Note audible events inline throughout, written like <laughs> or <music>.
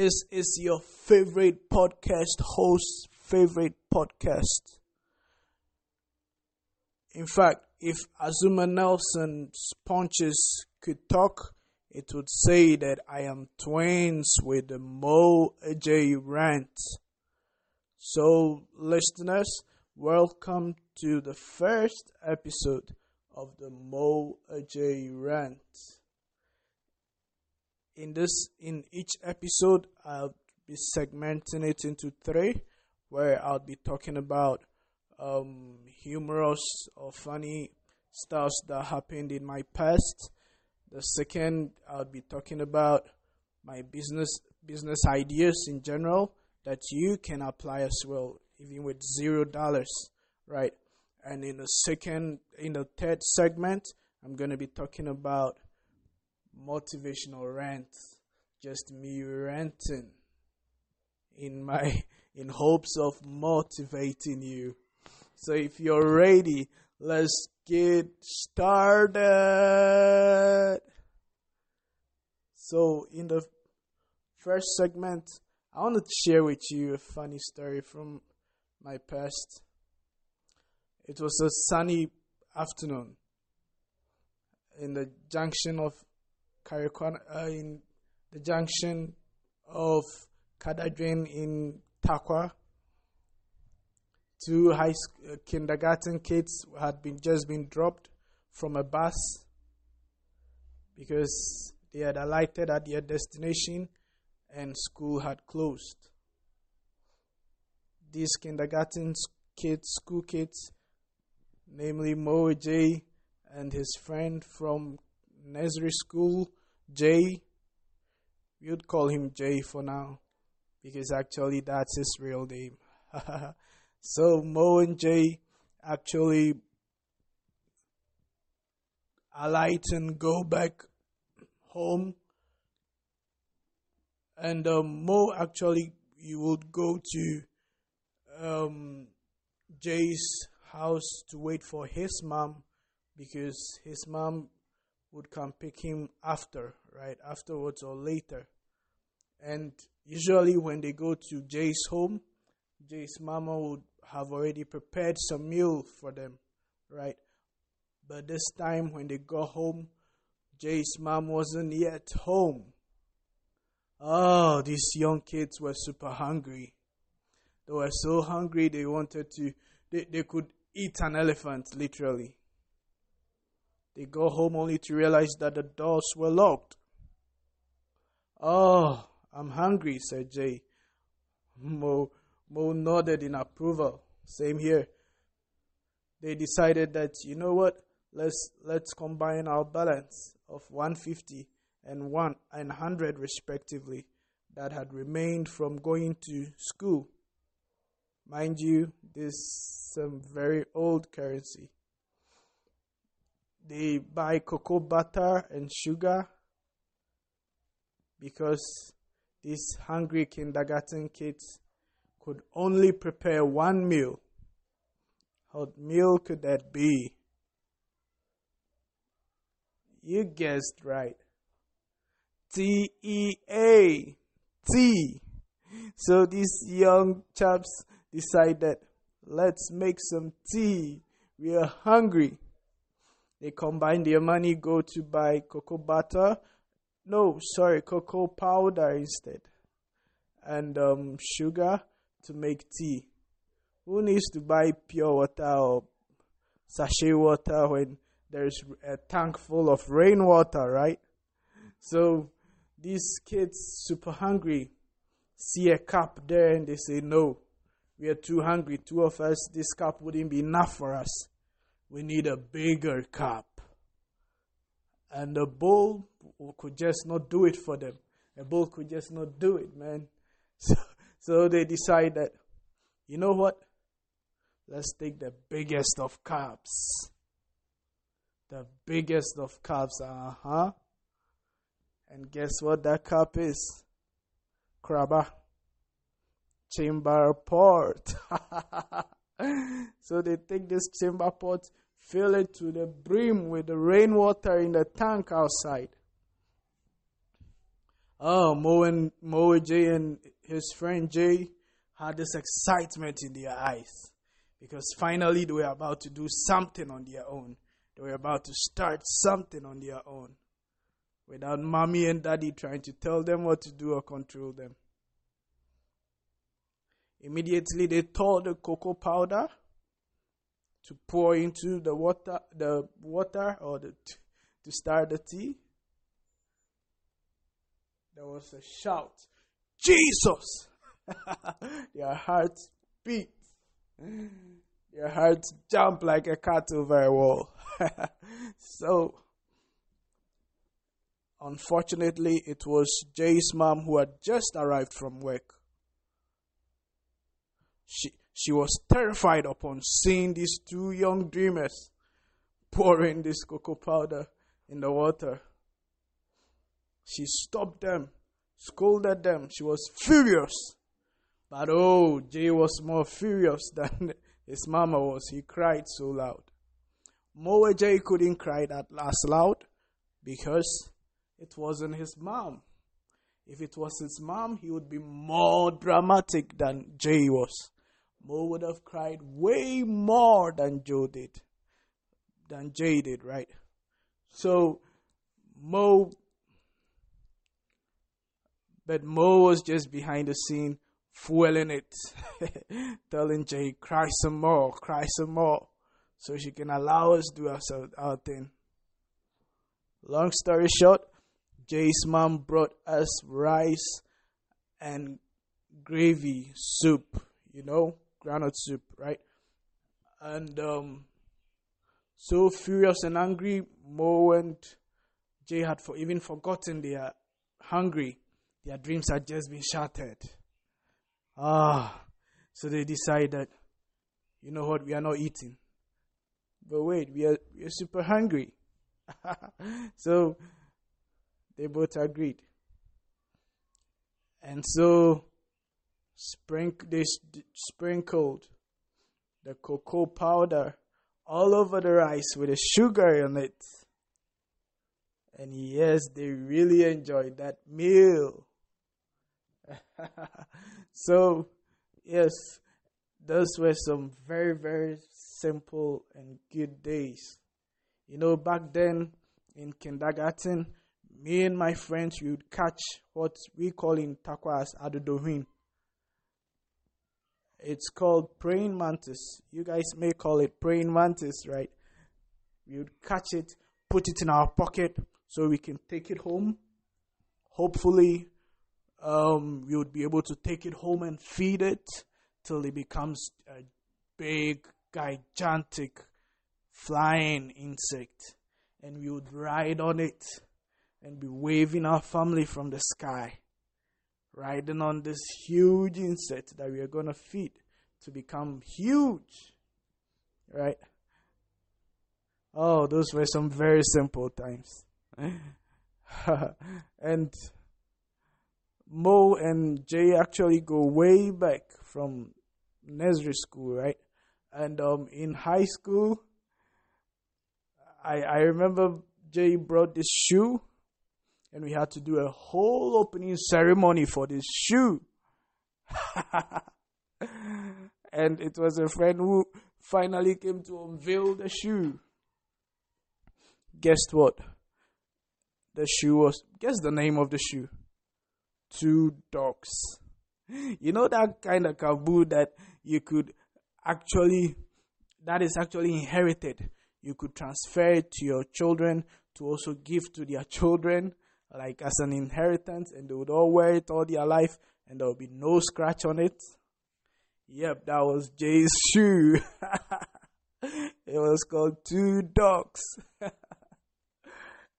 This is your favorite podcast host's favorite podcast. In fact, if Azuma Nelson's punches could talk, it would say that I am twins with the Mo rant. So, listeners, welcome to the first episode of the Mo J rant. In this, in each episode, I'll be segmenting it into three, where I'll be talking about um, humorous or funny stuff that happened in my past. The second, I'll be talking about my business business ideas in general that you can apply as well, even with zero dollars, right? And in the second, in the third segment, I'm going to be talking about motivational rants, just me ranting in my <laughs> in hopes of motivating you. So if you're ready, let's get started. So in the first segment, I want to share with you a funny story from my past. It was a sunny afternoon in the junction of Karikwana, uh, in the junction of Kadadrin in Tarkwa. Two high uh, kindergarten kids had been just been dropped from a bus because they had alighted at their destination and school had closed. These kindergarten kids, school kids, namely Mo J and his friend from nursery school, Jay. We would call him Jay for now because actually that's his real name. <laughs> so Mo and Jay actually alight and go back home. And um, Mo actually, you would go to um, Jay's house to wait for his mom because his mom would come pick him after, right? Afterwards or later. And usually when they go to Jay's home, Jay's mama would have already prepared some meal for them, right? But this time when they got home, Jay's mom wasn't yet home. Oh, these young kids were super hungry. They were so hungry they wanted to, they, they could eat an elephant, literally. They go home only to realize that the doors were locked. Oh, I'm hungry, said Jay. Mo, Mo nodded in approval. Same here. They decided that, you know what, let's, let's combine our balance of 150 and 1 and 100 respectively that had remained from going to school. Mind you, this is some very old currency. They buy cocoa butter and sugar because these hungry kindergarten kids could only prepare one meal. What meal could that be? You guessed right. T E A. Tea. So these young chaps decided, let's make some tea. We are hungry. They combine their money, go to buy cocoa butter. No, sorry, cocoa powder instead. And um, sugar to make tea. Who needs to buy pure water or sachet water when there's a tank full of rainwater, right? So these kids super hungry see a cup there and they say no we are too hungry two of us this cup wouldn't be enough for us we need a bigger cup and a bowl could just not do it for them a bowl could just not do it man <laughs> so, so they decide that you know what let's take the biggest of cups the biggest of cups uh-huh and guess what that cup is? Crabba. Chamber pot. <laughs> <laughs> so they take this chamber pot, fill it to the brim with the rainwater in the tank outside. Oh, Mo and Mo Jay and his friend Jay had this excitement in their eyes because finally they were about to do something on their own. They were about to start something on their own without mommy and daddy trying to tell them what to do or control them. Immediately they tore the cocoa powder to pour into the water, the water or the to start the tea there was a shout, Jesus! <laughs> Their hearts beat. Their hearts jump like a cat over a wall. <laughs> so, unfortunately, it was Jay's mom who had just arrived from work. She, she was terrified upon seeing these two young dreamers pouring this cocoa powder in the water. She stopped them, scolded them. She was furious. But oh, Jay was more furious <laughs> than his mama was. He cried so loud. Mo Jay couldn't cry that last loud because it wasn't his mom. If it was his mom, he would be more dramatic than Jay was. Mo would have cried way more than Joe did, than Jay did, right? So Mo but Mo was just behind the scene, fueling it, <laughs> telling Jay, cry some more, cry some more, so she can allow us to do our, our thing. Long story short, Jay's mom brought us rice and gravy soup, you know, groundnut soup, right? And um, so furious and angry, Mo and Jay had for even forgotten they are hungry. Their dreams had just been shattered. Ah, so they decided, you know what, we are not eating. But wait, we are, we are super hungry. <laughs> so they both agreed. And so sprink- they sprinkled the cocoa powder all over the rice with the sugar in it. And yes, they really enjoyed that meal. <laughs> so, yes, those were some very, very simple and good days. You know, back then in kindergarten, me and my friends would catch what we call in Tarkwa as adodohin. It's called praying mantis. You guys may call it praying mantis, right? We would catch it, put it in our pocket so we can take it home. Hopefully, um, we would be able to take it home and feed it till it becomes a big, gigantic flying insect. And we would ride on it and be waving our family from the sky, riding on this huge insect that we are going to feed to become huge. Right? Oh, those were some very simple times. <laughs> and Mo and Jay actually go way back from nursery school, right? And um, in high school, I I remember Jay brought this shoe, and we had to do a whole opening ceremony for this shoe. <laughs> and it was a friend who finally came to unveil the shoe. Guess what? The shoe was. Guess the name of the shoe two dogs. You know that kind of kaboo that you could actually, that is actually inherited. You could transfer it to your children to also give to their children, like as an inheritance, and they would all wear it all their life, and there would be no scratch on it. Yep, that was Jay's <laughs> shoe. it was called Two Dogs. <laughs>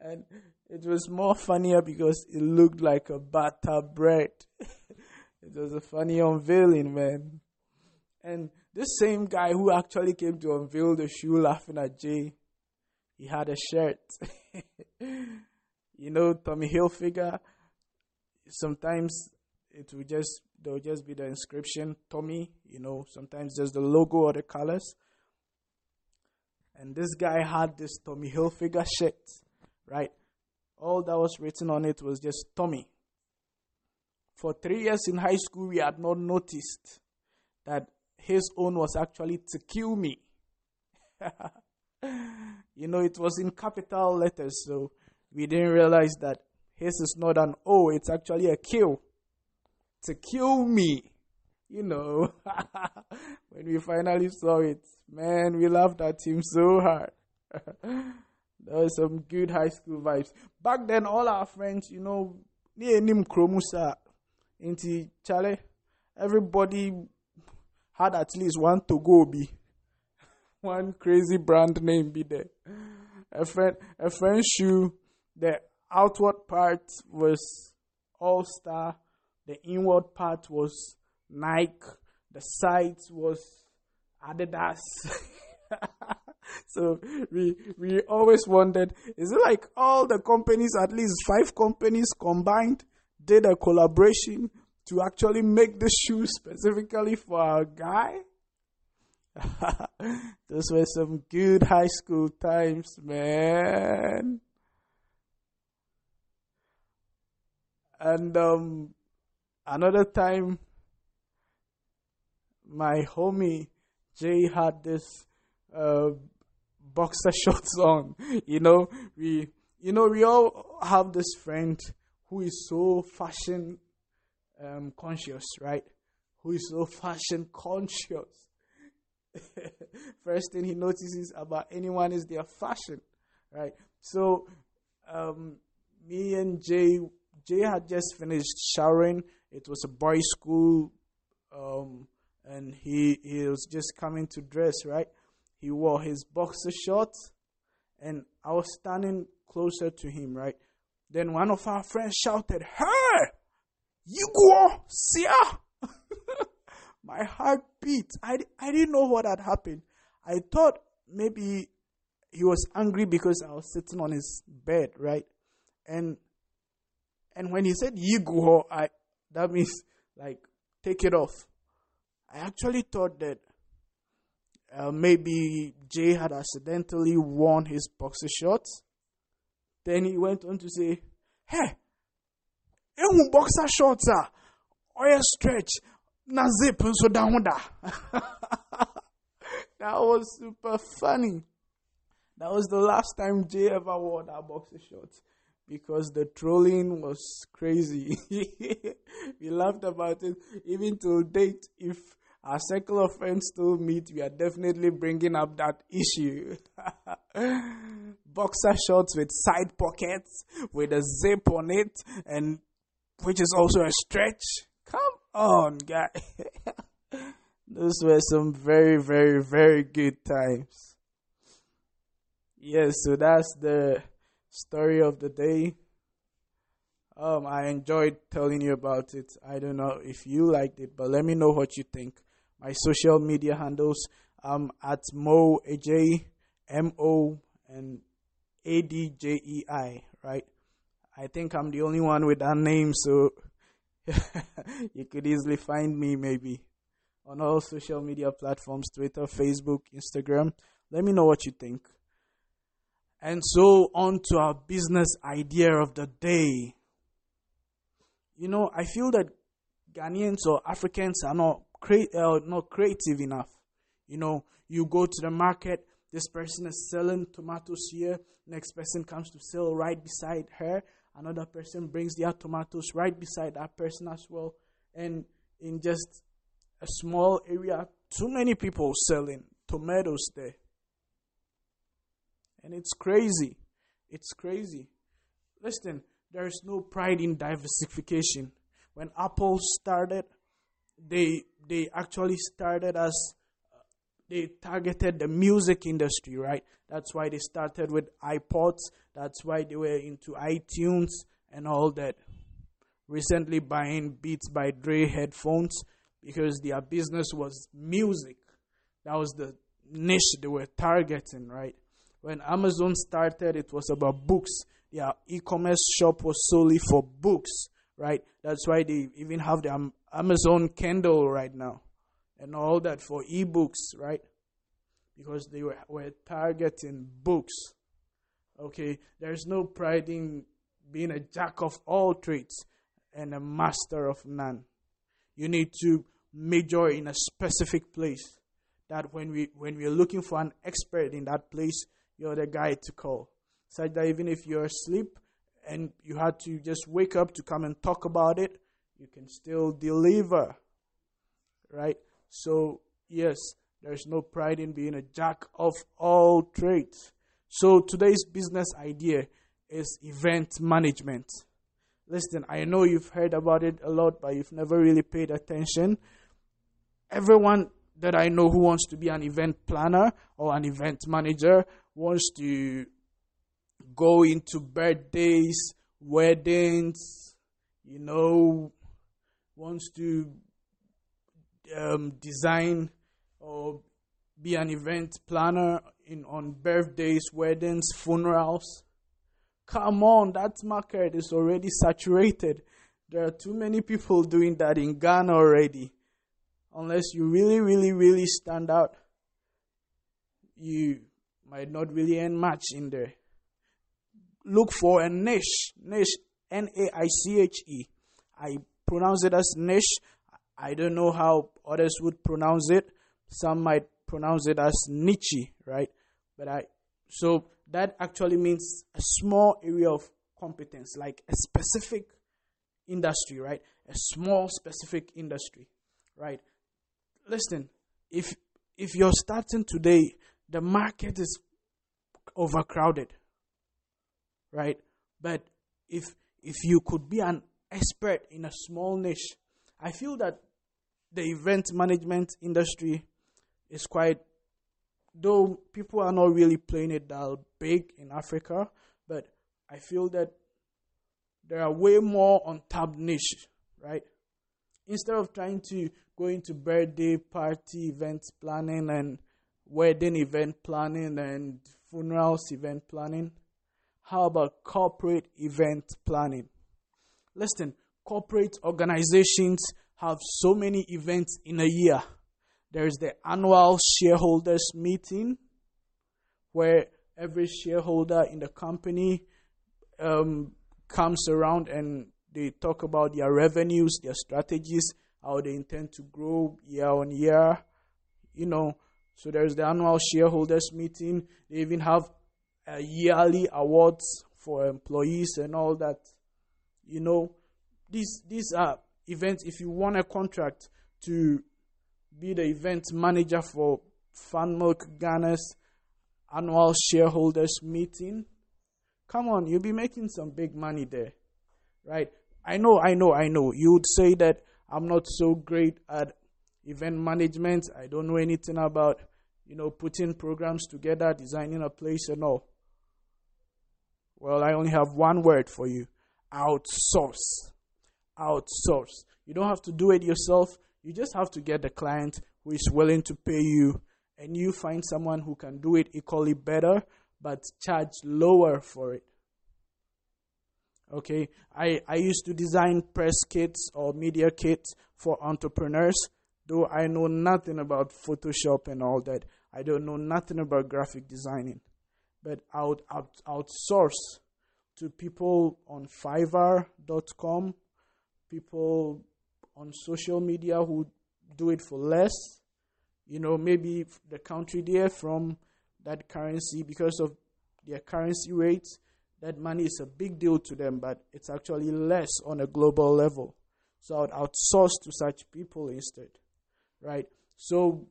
and it was more funnier because it looked like a butter bread. <laughs> it was a funny unveiling, man. And this same guy who actually came to unveil the shoe laughing at Jay, he had a shirt. You know, Tommy Hilfiger, sometimes it will just, there will just be the inscription, Tommy, you know, sometimes just the logo or the colors. And this guy had this Tommy Hilfiger shirt, right? all that was written on it was just Tommy. for three years in high school, we had not noticed that his own was actually to kill me. <laughs> you know, it was in capital letters, so we didn't realize that his is not an O, it's actually a Q. To kill me. You know, <laughs> when we finally saw it, man, we laughed at him so hard. <laughs> there was some good high school vibes. Back then, all our friends, you know, near Nim Kromusa, into Chale, everybody had at least one to go be one crazy brand name be there. A friend a friend shoe, the outward part was All Star, the inward part was Nike, the sides was Adidas. <laughs> so we we always wondered, is it like all the companies, at least five companies combined, did a collaboration to actually make the shoe specifically for a guy? <laughs> Those were some good high school times, man. And um, another time, my homie Jay had this uh, boxer <laughs> shorts on. You know, we you know we all have this friend who is so fashion um, conscious, right? Who is so fashion conscious <laughs> first thing he notices about anyone is their fashion, right? So, um, me and Jay, Jay had just finished showering. It was a boys' school, um, and he he was just coming to dress, right? He wore his boxer shorts, and I was standing closer to him, right? Then one of our friends shouted, "Hey, you go, see her! <laughs> my heart beat. I, I didn't know what had happened. I thought maybe he was angry because I was sitting on his bed, right? And and when he said Yigo, I that means like take it off. I actually thought that uh, maybe Jay had accidentally worn his boxer shorts. Then he went on to say, "Hey, ehun boxer shorts ah, oil stretch, na zip da ho <laughs> that was super funny that was the last time jay ever wore that boxer shorts because the trolling was crazy <laughs> we laughed about it even till date if our circle of friends still meet we are definitely bringing up that issue <laughs> boxer shorts with side pockets with a zip on it and which is also a stretch come on, guy. <laughs> Those were some very, very, very good times. Yes, so that's the story of the day. Um, I enjoyed telling you about it. I don't know if you liked it, but let me know what you think. My social media handles um at Mo AJ M O and A D J E I, right? I think I'm the only one with that name, so <laughs> you could easily find me maybe on all social media platforms Twitter, Facebook, Instagram. Let me know what you think. And so, on to our business idea of the day. You know, I feel that Ghanaians or Africans are not, cre- uh, not creative enough. You know, you go to the market, this person is selling tomatoes here, next person comes to sell right beside her, Another person brings their tomatoes right beside that person as well. And in just a small area, too many people selling tomatoes there. And it's crazy. It's crazy. Listen, there is no pride in diversification. When Apple started, they they actually started as they targeted the music industry, right? That's why they started with iPods. That's why they were into iTunes and all that. Recently buying Beats by Dre headphones because their business was music. That was the niche they were targeting, right? When Amazon started, it was about books. Their e-commerce shop was solely for books, right? That's why they even have the Amazon Kindle right now and all that for ebooks, right? Because they were, were targeting books. Okay, there's no pride in being a jack of all trades. and a master of none. You need to major in a specific place. That when we when we're looking for an expert in that place, you're the guy to call. Such that even if you're asleep and you had to just wake up to come and talk about it, you can still deliver. Right? So, yes, there's no pride in being a jack of all trades. So, today's business idea is event management. Listen, I know you've heard about it a lot, but you've never really paid attention. Everyone that I know who wants to be an event planner or an event manager wants to go into birthdays, weddings, you know, wants to um, design or be an event planner in on birthdays, weddings, funerals. Come on, that market is already saturated. There are too many people doing that in Ghana already. Unless you really, really, really stand out, you might not really earn much in there. Look for a niche. Niche. N A I C H E. I pronounce it as niche. I don't know how others would pronounce it. Some might pronounce it as niche, right? But I, so that actually means a small area of competence, like a specific industry, right? A small specific industry, right? Listen, if if you're starting today, the market is overcrowded, right? But if if you could be an expert in a small niche, I feel that the event management industry is quite though people are not really playing it that big in Africa, but I feel that there are way more untapped niche, right? Instead of trying to go into birthday party event planning and wedding event planning and funerals event planning, how about corporate event planning? Listen, corporate organizations have so many events in a year there's the annual shareholders meeting where every shareholder in the company um, comes around and they talk about their revenues, their strategies, how they intend to grow year on year. You know, so there's the annual shareholders meeting. They even have a yearly awards for employees and all that. You know, these these are events. If you want a contract to be the event manager for FanMilk Ghana's annual shareholders meeting. Come on, you'll be making some big money there, right? I know, I know, I know. You would say that I'm not so great at event management. I don't know anything about, you know, putting programs together, designing a place and all. Well, I only have one word for you outsource. Outsource. You don't have to do it yourself. You just have to get the client who is willing to pay you, and you find someone who can do it equally better but charge lower for it. Okay, I, I used to design press kits or media kits for entrepreneurs, though I know nothing about Photoshop and all that. I don't know nothing about graphic designing. But I would out, outsource to people on Fiverr.com, people on social media who do it for less. You know, maybe the country there from that currency because of their currency rates, that money is a big deal to them, but it's actually less on a global level. So I would outsource to such people instead, right? So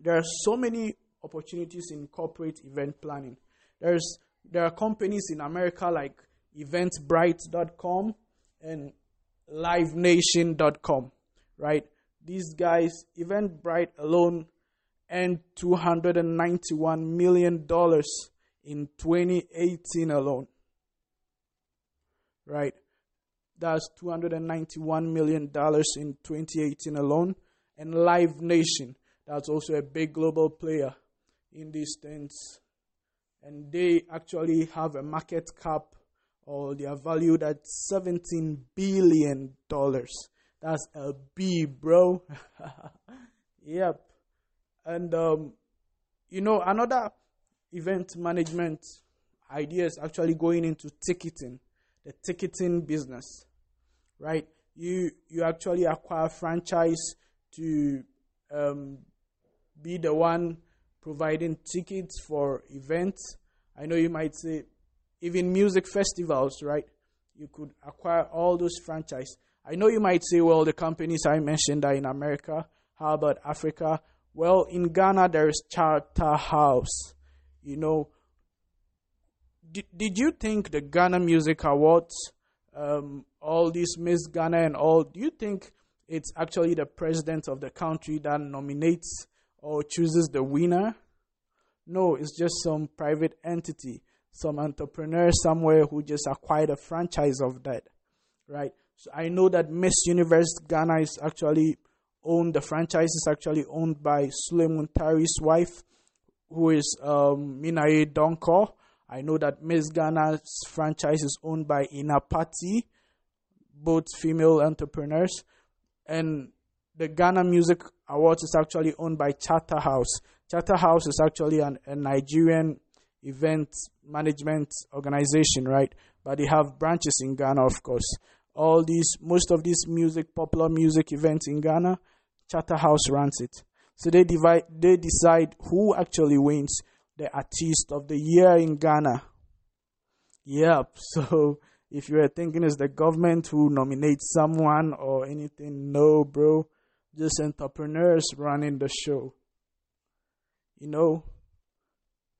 there are so many opportunities in corporate event planning. There's there are companies in America like Eventbrite.com and livenation.com, right? These guys, Eventbrite alone, earned $291 million in 2018 alone, right? That's $291 million in 2018 alone. And Live Nation, that's also a big global player in these things. And they actually have a market cap or they are valued at 17 billion dollars. That's a B, bro. <laughs> yep. And um, you know another event management idea is actually going into ticketing, the ticketing business. Right? You you actually acquire franchise to um, be the one providing tickets for events. I know you might say even music festivals, right? You could acquire all those franchise. I know you might say, well, the companies I mentioned are in America. How about Africa? Well, in Ghana, there is Charterhouse. You know, did, did you think the Ghana Music Awards, um, all this Miss Ghana and all, do you think it's actually the president of the country that nominates or chooses the winner? No, it's just some private entity, some entrepreneur somewhere who just acquired a franchise of that, right? So I know that Miss Universe Ghana is actually owned, the franchise is actually owned by Sulley Muntari's wife, who is um, Menaye Donkor. I know that Miss Ghana's franchise is owned by Inna Patty, both female entrepreneurs. And the Ghana Music Awards is actually owned by Charterhouse. Charterhouse is actually an, a Nigerian event management organization, right? But they have branches in Ghana, of course. All these, most of these music, popular music events in Ghana, Charterhouse runs it. So they divide, they decide who actually wins the artist of the year in Ghana. Yep. <laughs> So if you are thinking it's the government who nominates someone or anything, no, bro. Just entrepreneurs running the show. You know?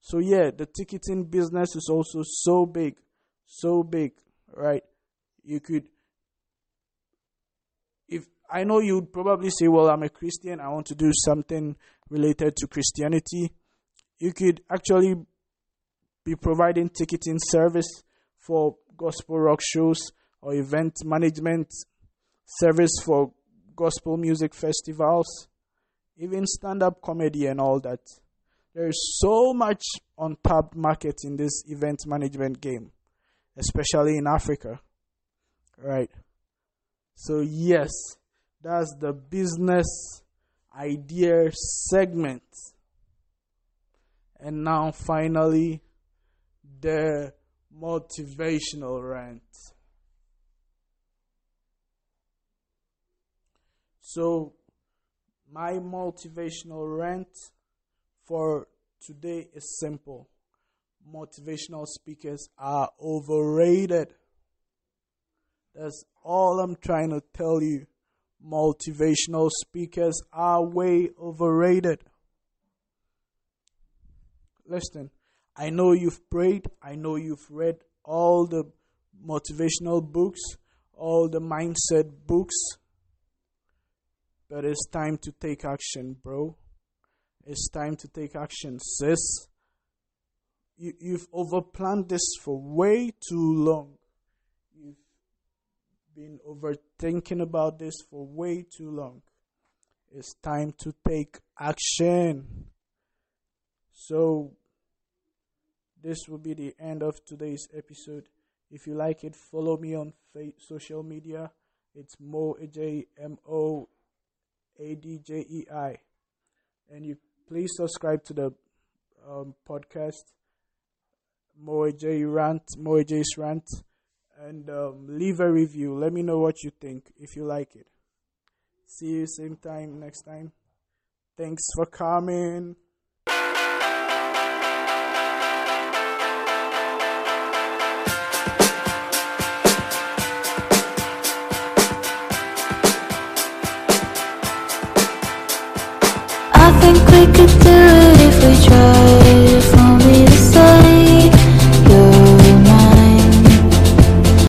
So yeah, the ticketing business is also so big, so big, right? You could if I know you'd probably say, Well, I'm a Christian, I want to do something related to Christianity you could actually be providing ticketing service for gospel rock shows or event management service for gospel music festivals, even stand up comedy and all that. There is so much untapped market in this event management game, especially in Africa. Right. So, yes, that's the business idea segment. And now, finally, the motivational rant. So, my motivational rant for today is simple motivational speakers are overrated. That's all I'm trying to tell you. Motivational speakers are way overrated. Listen, I know you've prayed, I know you've read all the motivational books, all the mindset books, but it's time to take action, bro. It's time to take action, sis. You, you've overplanned this for way too long. You've been overthinking about this for way too long. It's time to take action. So, this will be the end of today's episode. If you like it, follow me on social media. It's Mo J M O A D J E I, and you please subscribe to the um, podcast Mo J Rant, Mo J's Rant, and um, leave a review. Let me know what you think if you like it. See you same time next time. Thanks for coming. We could do it if we tried